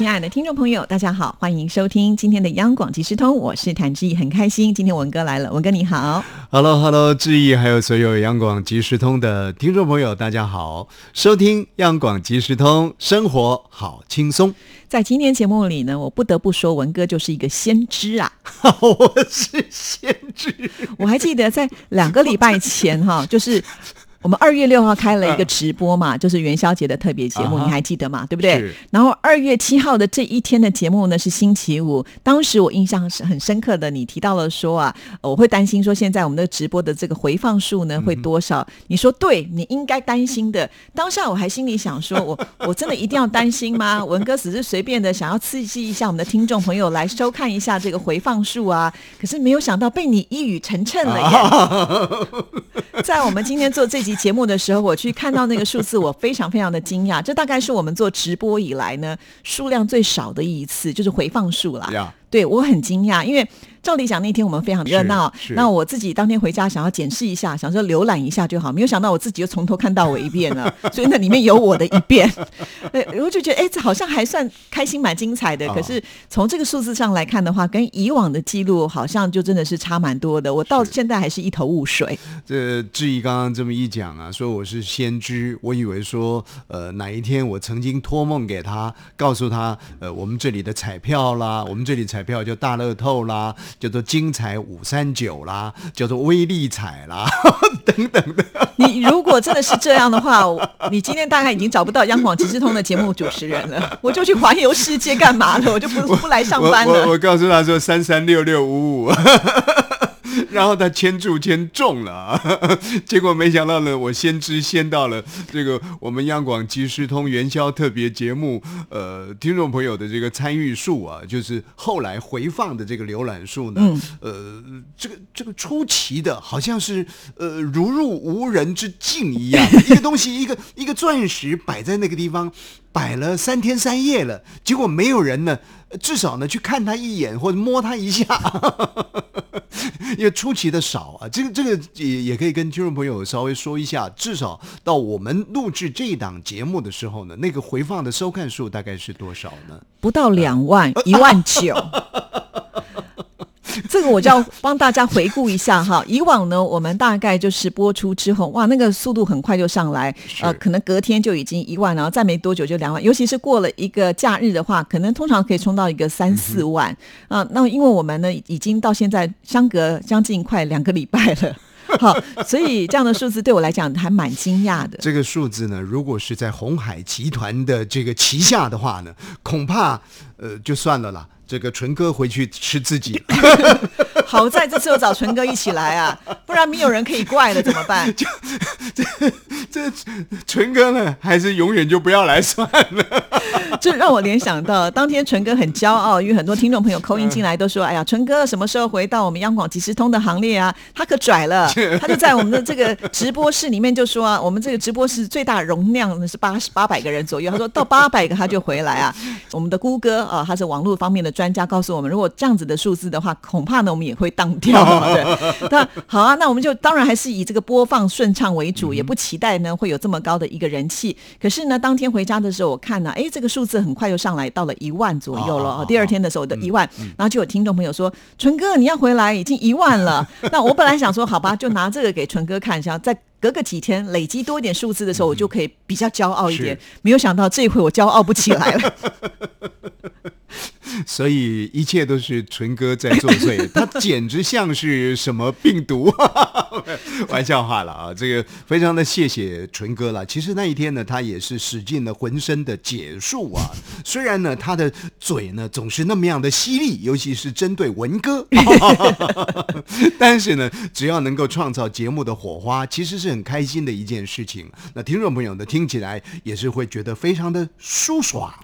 亲爱的听众朋友，大家好，欢迎收听今天的央广即时通，我是谭志毅，很开心今天文哥来了，文哥你好。Hello，Hello，志毅，还有所有央广即时通的听众朋友，大家好，收听央广即时通，生活好轻松。在今天节目里呢，我不得不说，文哥就是一个先知啊！我是先知，我还记得在两个礼拜前哈，就是。我们二月六号开了一个直播嘛，就是元宵节的特别节目，啊你还记得吗？对不对？然后二月七号的这一天的节目呢是星期五，当时我印象是很深刻的，你提到了说啊，呃我会担心说现在我们的直播的这个回放数呢会多少？你说对，你应该担心的。当下我还心里想说，我我真的一定要担心吗？文哥只是随便的想要刺激一下我们的听众朋友来收看一下这个回放数啊，可是没有想到被你一语成谶了耶。在我们今天做这集节目的时候，我去看到那个数字，我非常非常的惊讶。这大概是我们做直播以来呢数量最少的一次，就是回放数啦。呀对我很惊讶，因为照理讲那天我们非常热闹那我自己当天回家想要检视一下，想说浏览一下就好，没有想到我自己又从头看到尾一遍了，所以那里面有我的一遍，对，我就觉得哎，这好像还算开心，蛮精彩的。啊可是从这个数字上来看的话，跟以往的记录好像就真的是差蛮多的，我到现在还是一头雾水。这志毅刚刚这么一讲啊，说我是先知，我以为说，呃，哪一天我曾经托梦给他，告诉他，呃，我们这里的彩票啦，我们这里彩票叫大乐透啦，叫做精彩五三九啦，叫做威力彩啦，等等的。你如果真的是这样的话，你今天大概已经找不到央广即时通的节目主持人了，我就去环游世界干嘛了？我就不不来上班了。我告诉他说三三六六五五。然后他签注签中了啊，结果没想到呢，我先知先到了这个我们央广即时通元宵特别节目，呃，听众朋友的这个参与数啊，就是后来回放的这个浏览数呢，呃，这个这个出奇的，好像是呃如入无人之境一样，一个东西，一个一个钻石摆在那个地方，摆了三天三夜了，结果没有人呢，呃至少呢去看他一眼或者摸他一下。因为出奇的少啊，这个这个也也可以跟听众朋友稍微说一下，至少到我们录制这一档节目的时候呢，那个回放的收看数大概是多少呢？不到两万，一万九。这个我就要帮大家回顾一下哈。以往呢，我们大概就是播出之后，哇，那个速度很快就上来，呃，可能隔天就已经一万，然后再没多久就两万。尤其是过了一个假日的话，可能通常可以冲到一个三四万啊、那因为我们呢，已经到现在相隔将近快两个礼拜了。好，所以这样的数字对我来讲还蛮惊讶的。这个数字呢，如果是在红海集团的这个旗下的话呢，恐怕呃就算了啦。这个纯哥回去吃自己，好在这次我找纯哥一起来啊，不然没有人可以怪了，怎么办？这这纯哥呢，还是永远就不要来算了。这让我联想到当天纯哥很骄傲，因为很多听众朋友扣音进来都说：“哎呀，纯哥什么时候回到我们央广即时通的行列啊？”他可拽了，他就在我们的这个直播室里面就说啊：“我们这个直播室最大容量呢是八八百个人左右。”他说到八百个他就回来啊。我们的姑哥啊，他是网络方面的专家，告诉我们，如果这样子的数字的话，恐怕呢我们也会当掉。对，那好啊，那我们就当然还是以这个播放顺畅为主，也不期待呢会有这么高的一个人气。可是呢，当天回家的时候，我看呢，哎，这个数字很快又上来到了一万左右了。第二天的时候的一万，然后就有听众朋友说：“纯哥，你要回来，已经一万了。”那我本来想说，好吧，就拿这个给纯哥看一下，再隔个几天累积多一点数字的时候，我就可以比较骄傲一点是。没有想到这一回我骄傲不起来了。所以一切都是纯哥在作祟，他简直像是什么病毒，玩笑话了啊！这个非常的谢谢纯哥了。其实那一天呢，他也是使尽了浑身的解数啊。虽然呢，他的嘴呢总是那么样的犀利，尤其是针对文哥，但是呢，只要能够创造节目的火花，其实是很开心的一件事情。那听众朋友呢，听起来也是会觉得非常的舒爽，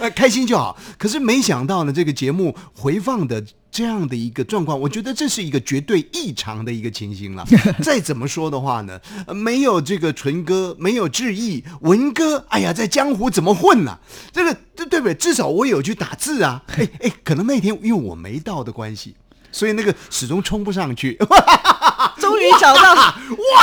那开心就好。可是没想到呢，这个节目回放的这样的一个状况，我觉得这是一个绝对异常的一个情形了。再怎么说的话呢，呃没有这个纯哥，没有志毅，文哥，哎呀，在江湖怎么混呢、这个对对不对？至少我有去打字啊。哎哎，可能那天因为我没到的关系，所以那个始终冲不上去。终于找到，哇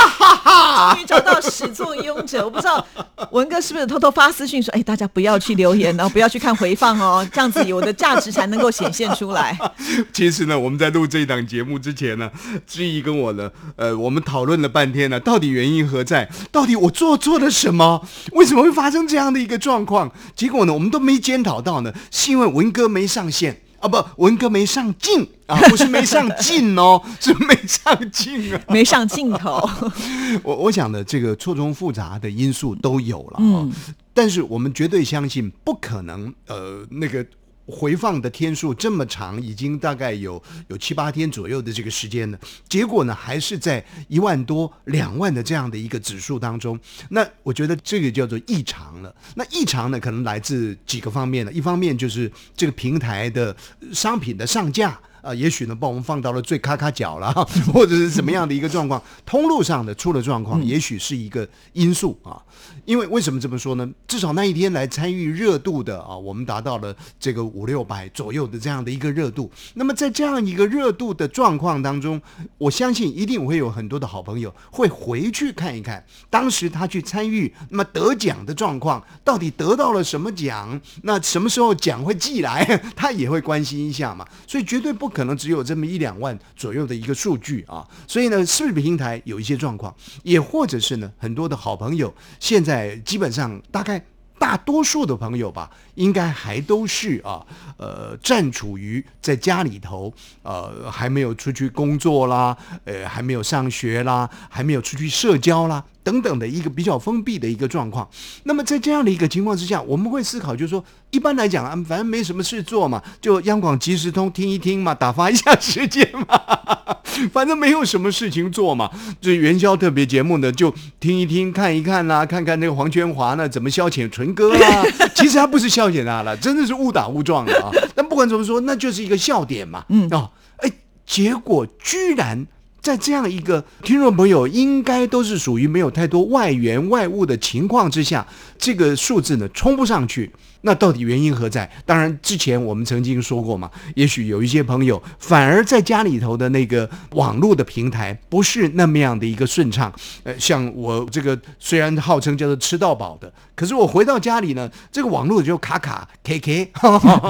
哈哈！终于找到始作俑者。我不知道文哥是不是偷偷发私讯说：“哎，大家不要去留言哦，不要去看回放哦，这样子我的价值才能够显现出来。其实呢，我们在录这一档节目之前呢，志毅跟我呢，呃，我们讨论了半天呢，到底原因何在？到底我做错了什么？为什么会发生这样的一个状况？结果呢，我们都没检讨到呢，是因为文哥没上线。啊不，文哥没上镜啊，不是没上镜哦，是没上镜啊。”没上镜头，我我想的，这个错综复杂的因素都有了、哦，嗯但是我们绝对相信不可能，呃，那个回放的天数这么长，已经大概有有七八天左右的这个时间了，结果呢还是在一万多、两万的这样的一个指数当中，那我觉得这个叫做异常了。那异常呢，可能来自几个方面呢，一方面就是这个平台的商品的上架。啊，也许呢，把我们放到了最咔咔角了，或者是怎么样的一个状况，通路上的出了状况，也许是一个因素啊。因为为什么这么说呢？至少那一天来参与热度的啊，我们达到了这个五六百左右的这样的一个热度。那么在这样一个热度的状况当中，我相信一定会有很多的好朋友会回去看一看，当时他去参与那么得奖的状况，到底得到了什么奖？那什么时候奖会寄来？他也会关心一下嘛。所以绝对不可能只有这么一两万左右的一个数据啊。所以呢，视频平台有一些状况，也或者是呢，很多的好朋友现在基本上大概。大多数的朋友吧，应该还都是啊，呃，暂处于在家里头，呃，还没有出去工作啦，呃，还没有上学啦，还没有出去社交啦，等等的一个比较封闭的一个状况。那么在这样的一个情况之下，我们会思考，就是说，一般来讲啊，反正没什么事做嘛，就央广即时通听一听嘛，打发一下时间嘛，反正没有什么事情做嘛，这元宵特别节目呢，就听一听、看一看啦、看看那个黄全华呢怎么消遣纯哥啦。其实他不是消遣他了，真的是误打误撞的啊。但不管怎么说，那就是一个笑点嘛。嗯哦，哎，结果居然。在这样一个听众朋友应该都是属于没有太多外援外物的情况之下，这个数字呢冲不上去，那到底原因何在？当然，之前我们曾经说过嘛，也许有一些朋友反而在家里头的那个网络的平台不是那么样的一个顺畅。呃，像我这个虽然号称叫做吃到饱的，可是我回到家里呢，这个网络就卡卡 K K。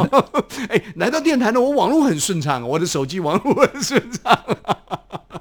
哎，来到电台呢，我网络很顺畅，我的手机网络很顺畅。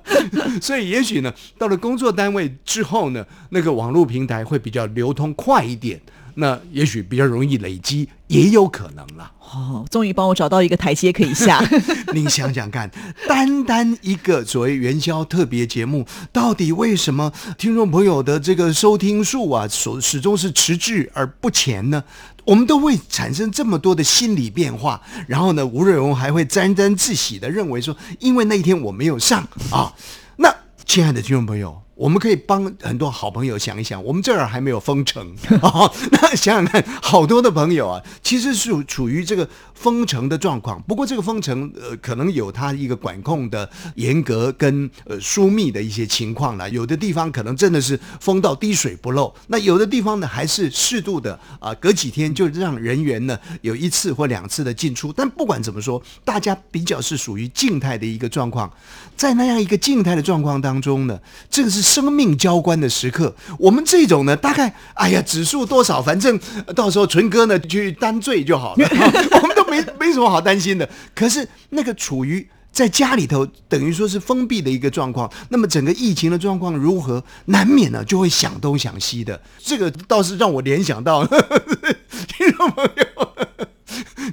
所以也许呢，到了工作单位之后呢，那个网络平台会比较流通快一点，那也许比较容易累积，也有可能啦。哦，终于帮我找到一个台阶可以下。您想想看，单单一个所谓元宵特别节目，到底为什么听众朋友的这个收听数啊，所始终是迟滞而不前呢？我们都会产生这么多的心理变化，然后呢，吴瑞荣还会沾沾自喜的认为说，因为那一天我没有上啊。那亲爱的听众朋友。我们可以帮很多好朋友想一想，我们这儿还没有封城，那想想看，好多的朋友啊，其实是处于这个封城的状况。不过这个封城呃，可能有它一个管控的严格跟呃疏密的一些情况了。有的地方可能真的是封到滴水不漏，那有的地方呢还是适度的啊，隔几天就让人员呢有一次或两次的进出。但不管怎么说，大家比较是属于静态的一个状况，在那样一个静态的状况当中呢，这个是。生命交关的时刻，我们这种呢，大概哎呀，指数多少，反正到时候纯哥呢去担罪就好了，我们都没没什么好担心的。可是那个处于在家里头，等于说是封闭的一个状况，那么整个疫情的状况如何，难免呢就会想东想西的。这个倒是让我联想到 听众朋友。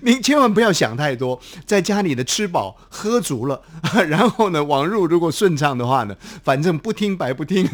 您千万不要想太多，在家里的吃饱喝足了，然后呢，网路如果顺畅的话呢，反正不听白不听，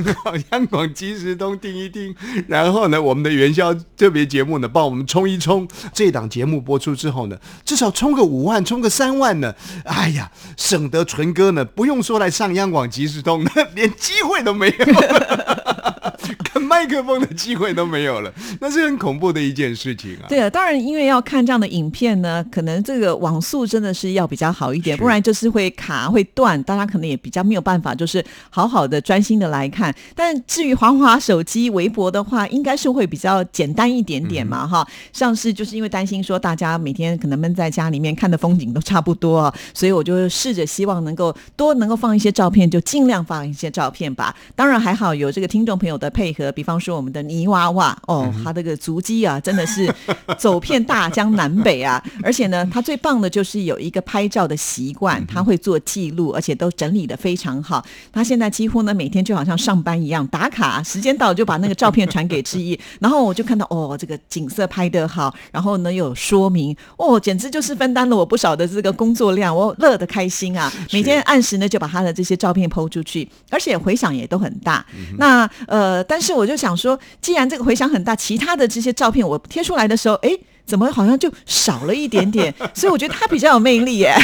央广即时通听一听，然后呢，我们的元宵特别节目呢，帮我们冲一冲。这档节目播出之后呢，至少冲个五万，冲个三万呢，哎呀，省得纯哥呢不用说来上央广即时通，连机会都没有。跟麦克克风的机会都没有了，那是很恐怖的一件事情啊。对啊，当然，因为要看这样的影片呢，可能这个网速真的是要比较好一点，不然就是会卡会断，大家可能也比较没有办法，就是好好的专心的来看。但至于滑滑手机、微博的话，应该是会比较简单一点点嘛，哈。像是就是因为担心说大家每天可能闷在家里面看的风景都差不多啊，所以我就试着希望能够多能够放一些照片，就尽量放一些照片吧。当然还好有这个听众朋友的配合，比方说我们的泥娃娃哦，他这个足迹啊，真的是走遍大江南北啊！而且呢，他最棒的就是有一个拍照的习惯，他会做记录，而且都整理的非常好。他现在几乎呢每天就好像上班一样打卡，时间到就把那个照片传给志毅，然后我就看到哦，这个景色拍得好，然后呢又有说明，哦，简直就是分担了我不少的这个工作量，我乐得开心啊！每天按时呢就把他的这些照片抛出去，而且回响也都很大。那呃，但是我就想说，既然这个回响很大，其他的这些照片我贴出来的时候，哎，怎么好像就少了一点点？所以我觉得他比较有魅力耶。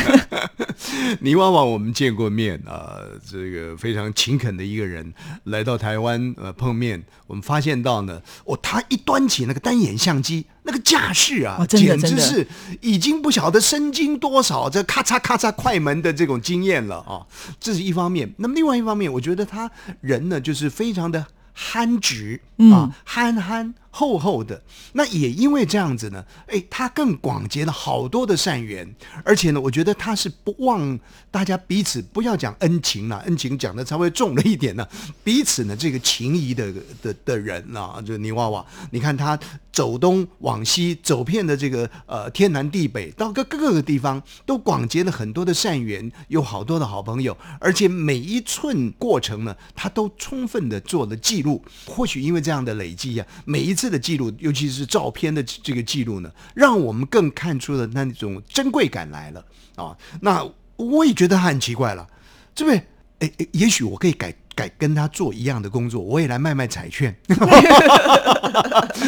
泥娃娃我们见过面啊、这个非常勤恳的一个人，来到台湾呃碰面，我们发现到呢，哦，他一端起那个单眼相机，那个架势啊，简直是已经不晓得身经多少这咔嚓咔嚓快门的这种经验了啊，这是一方面。那么另外一方面，我觉得他人呢，就是非常的憨直啊，憨憨厚厚的。那也因为这样子呢，哎，他更广结了好多的善缘，而且呢，我觉得他是不忘大家彼此不要讲恩情了，恩情讲的稍微重了一点呢，彼此呢这个情谊的的的人啊，就泥娃娃，你看他走东往西，走遍了这个呃天南地北，到各各个地方都广结了很多的善缘，有好多的好朋友，而且每一寸过程呢，他都充分的做了记录。或许因为这样的累积呀、每一次的记录，尤其是照片的这个记录呢，让我们更看出了那种珍贵感来了啊。那我也觉得他很奇怪了，这位？诶，诶也许我可以改改跟他做一样的工作，我也来卖卖彩券，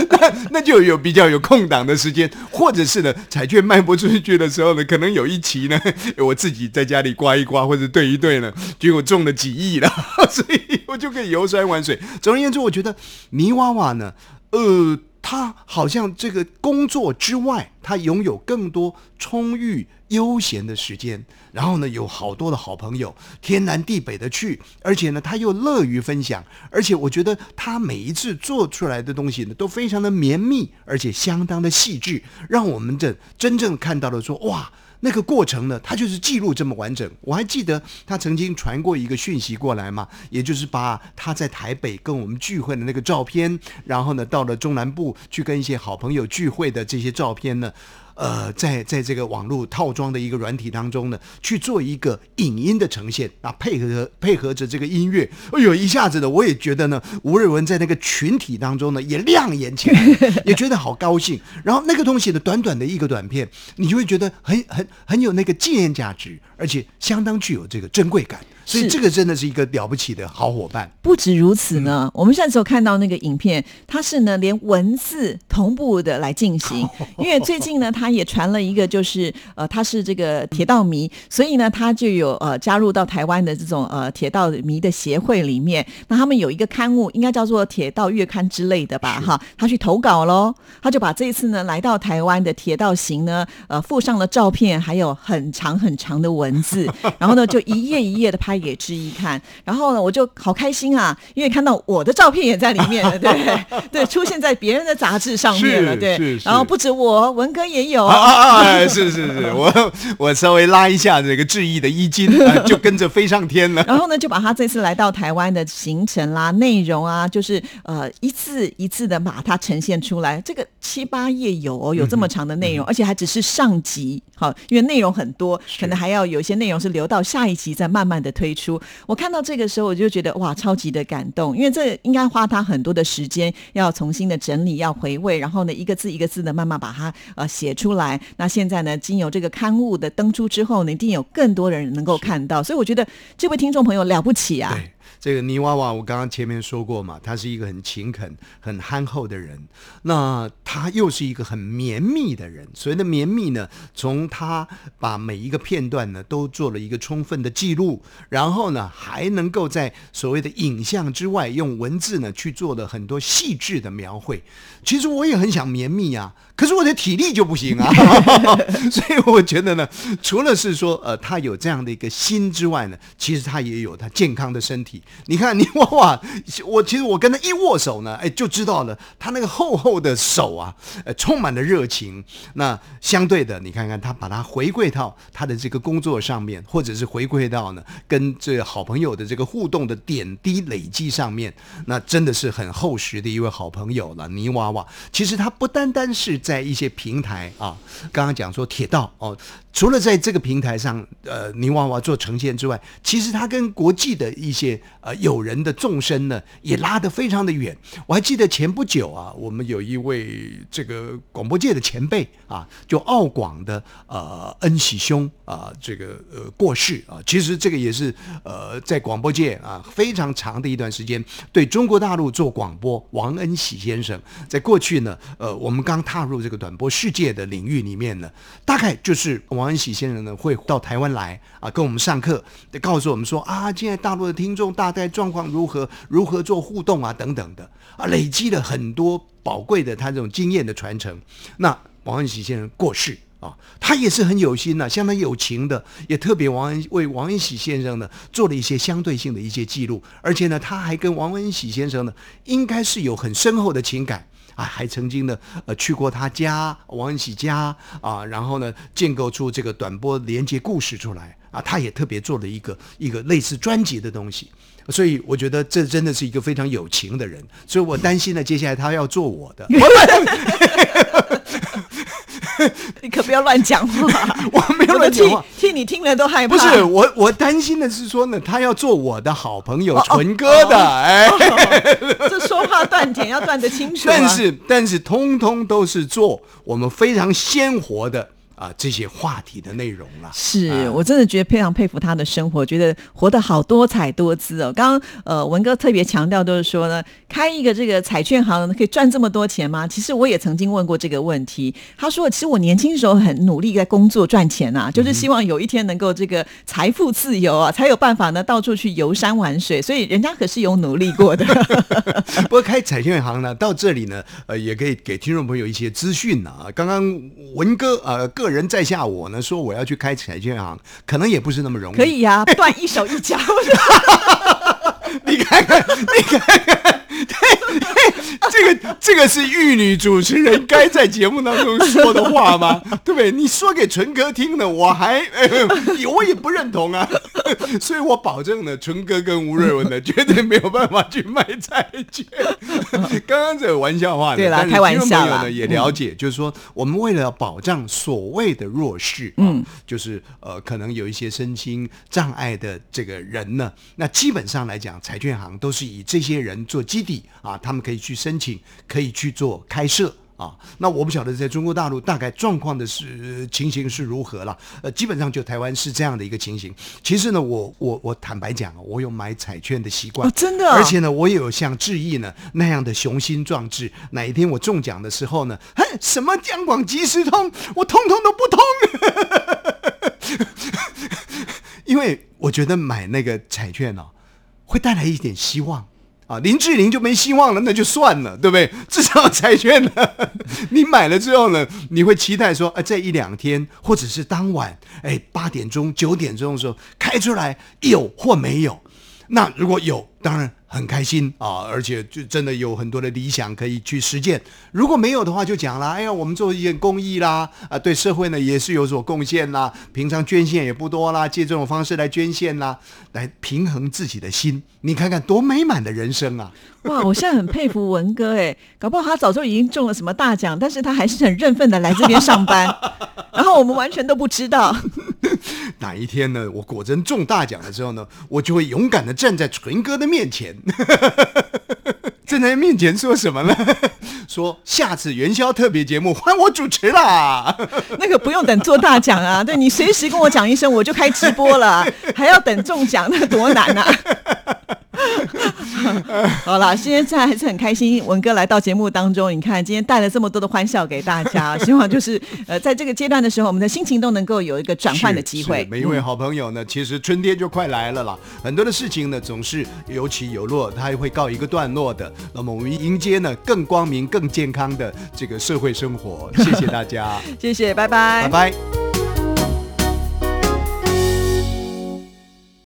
那那就有比较有空档的时间，或者是呢，彩券卖不出去的时候呢，可能有一期呢，我自己在家里刮一刮或者对一对呢，结果中了几亿了，所以我就可以游山玩水。总而言之，我觉得泥娃娃呢，呃。他好像这个工作之外，他拥有更多充裕悠闲的时间，然后呢，有好多的好朋友，天南地北的去，而且呢，他又乐于分享，而且我觉得他每一次做出来的东西呢，都非常的绵密，而且相当的细致，让我们这真正看到了说，哇。那个过程呢，他就是记录这么完整。我还记得他曾经传过一个讯息过来嘛，也就是把他在台北跟我们聚会的那个照片，然后呢，到了中南部去跟一些好朋友聚会的这些照片呢，呃，在在这个网络套装的一个软体当中呢，去做一个影音的呈现啊，配合配合着这个音乐，哎呦，一下子的我也觉得呢，吴瑞文在那个群体当中呢也亮眼起来，也觉得好高兴。然后那个东西呢，短短的一个短片，你就会觉得很很很有那个纪念价值，而且相当具有这个珍贵感。所以这个真的是一个了不起的好伙伴。不止如此呢，我们上次有看到那个影片，它是呢连文字同步的来进行，因为最近呢，他也传了一个，就是呃，他是这个铁道迷，所以呢，他就有呃加入到台湾的这种呃铁道迷的协会里面。那他们有一个刊物，应该叫做《铁道月刊》之类的吧，哈，他去投稿喽，他就把这一次呢来到台湾的铁道行呢，呃，附上了照片，还有很长很长的文字，然后呢就一页一页的拍给志毅看，然后呢我就好开心啊，因为看到我的照片也在里面了，对对？出现在别人的杂志上面了，对然后不止我，文哥也有啊啊啊！哎是是是，我我稍微拉一下这个志毅的衣襟，呃就跟着飞上天了。然后呢，就把他这次来到台湾的行程啦、内容啊，就是呃一次一次的把它呈现出来。这个七八页有哦，有这么长的内容，而且还只是上集，好，因为内容很多，可能还要有一些内容是留到下一集再慢慢的推出。我看到这个时候，我就觉得哇，超级的感动，因为这应该花他很多的时间，要重新的整理，要回味，然后呢，一个字一个字的慢慢把它呃写出来。那现在呢，经由这个刊物的登出之后呢，一定有更多人能够看到，所以我觉得这位听众朋友了不起啊！这个泥娃娃，我刚刚前面说过嘛，他是一个很勤恳、很憨厚的人。那他又是一个很绵密的人。所谓的绵密呢，从他把每一个片段呢都做了一个充分的记录，然后呢还能够在所谓的影像之外，用文字呢去做了很多细致的描绘。其实我也很想绵密啊，可是我的体力就不行啊。所以我觉得呢，除了是说呃他有这样的一个心之外呢，其实他也有他健康的身体。你看泥娃娃，我其实我跟他一握手呢，哎就知道了，他那个厚厚的手啊，呃充满了热情。那相对的，你看看他把它回归到他的这个工作上面，或者是回归到呢跟这好朋友的这个互动的点滴累积上面，那真的是很厚实的一位好朋友了。泥娃娃，其实他不单单是在一些平台啊，刚刚讲说铁道哦。除了在这个平台上，呃，泥娃娃做呈现之外，其实他跟国际的一些呃友人的纵深呢，也拉得非常的远。我还记得前不久啊，我们有一位这个广播界的前辈啊，就澳广的呃恩喜兄啊，这个呃过世啊。其实这个也是呃在广播界啊非常长的一段时间对中国大陆做广播。王恩喜先生在过去呢，呃，我们刚踏入这个短波世界的领域里面呢，大概就是王王恩喜先生呢会到台湾来啊，跟我们上课，告诉我们说啊，现在大陆的听众大概状况如何，如何做互动啊，等等的啊，累积了很多宝贵的他这种经验的传承。那王恩喜先生过世啊，他也是很有心的，相当有情的，也特别王恩为王恩喜先生呢做了一些相对性的一些记录，而且呢，他还跟王恩喜先生呢应该是有很深厚的情感。啊，还曾经呢，呃，去过他家王恩喜家啊，然后呢，建构出这个短波连接故事出来啊，他也特别做了一个一个类似专辑的东西，所以我觉得这真的是一个非常有情的人，所以我担心呢，接下来他要做我的。你可不要乱讲话，我没有乱讲话，替你听了都害怕。不是我，我担心的是说呢，他要做我的好朋友纯哥的，哎，这说话断点要断得清楚。但是，但是，通通都是做我们非常鲜活的。啊，这些话题的内容了，是我真的觉得非常佩服他的生活，觉得活得好多彩多姿哦。刚刚呃文哥特别强调，就是说呢，开一个这个彩券行可以赚这么多钱吗？其实我也曾经问过这个问题，他说，其实我年轻时候很努力在工作赚钱啊，就是希望有一天能够这个财富自由啊，才有办法呢到处去游山玩水。所以人家可是有努力过的。不过开彩券行呢，到这里呢，呃，也可以给听众朋友一些资讯啊。刚刚文哥呃个人。人在下，我呢说我要去开彩券行，可能也不是那么容易。可以呀，断一手一脚。你看看，你看看，这个这个是玉女主持人该在节目当中说的话吗？对不对？你说给纯哥听的，我还 我也不认同啊。所以我保证呢，纯哥跟吴瑞文呢，绝对没有办法去卖债券。刚刚这个玩笑话，对啦，开玩笑呢也了解，就是说，我们为了保障所谓的弱势，嗯，就是呃，可能有一些身心障碍的这个人呢，那基本上来讲，财券行都是以这些人做基底啊，他们可以去申请，可以去做开设。啊，那我不晓得在中国大陆大概状况的是情形是如何了。呃，基本上就台湾是这样的一个情形。其实呢，我我我坦白讲我有买彩券的习惯，真的。而且呢，我也有像志毅呢那样的雄心壮志。哪一天我中奖的时候呢，哼，什么央广即时通，我通通都不通。因为我觉得买那个彩券呢，会带来一点希望。啊，林志玲就没希望了，那就算了，对不对？至少彩券呢，你买了之后呢，你会期待说，啊，这一两天或者是当晚，哎，八点钟、九点钟的时候开出来有或没有？那如果有，当然。很开心啊，而且就真的有很多的理想可以去实践。如果没有的话，就讲了，哎呀，我们做一件公益啦，啊，对社会呢也是有所贡献啦。平常捐献也不多啦，借这种方式来捐献啦，来平衡自己的心。你看看多美满的人生啊！哇，我现在很佩服文哥哎，搞不好他早就已经中了什么大奖，但是他还是很认份的来这边上班，然后我们完全都不知道。哪一天呢？我果真中大奖的时候呢，我就会勇敢的站在纯哥的面前。站在面前说什么呢？说下次元宵特别节目换我主持啦。那个不用等做大奖啊，对你随时跟我讲一声，我就开直播了，还要等中奖，那多难啊！好了，现在还是很开心，文哥来到节目当中，你看今天带了这么多的欢笑给大家，希望就是呃，在这个阶段的时候，我们的心情都能够有一个转换的机会。每一位好朋友呢，其实春天就快来了啦，很多的事情呢总是有起有落，它会告一个段落的。那么我们迎接呢更光明、更健康的这个社会生活。谢谢大家，谢谢，拜拜，拜拜。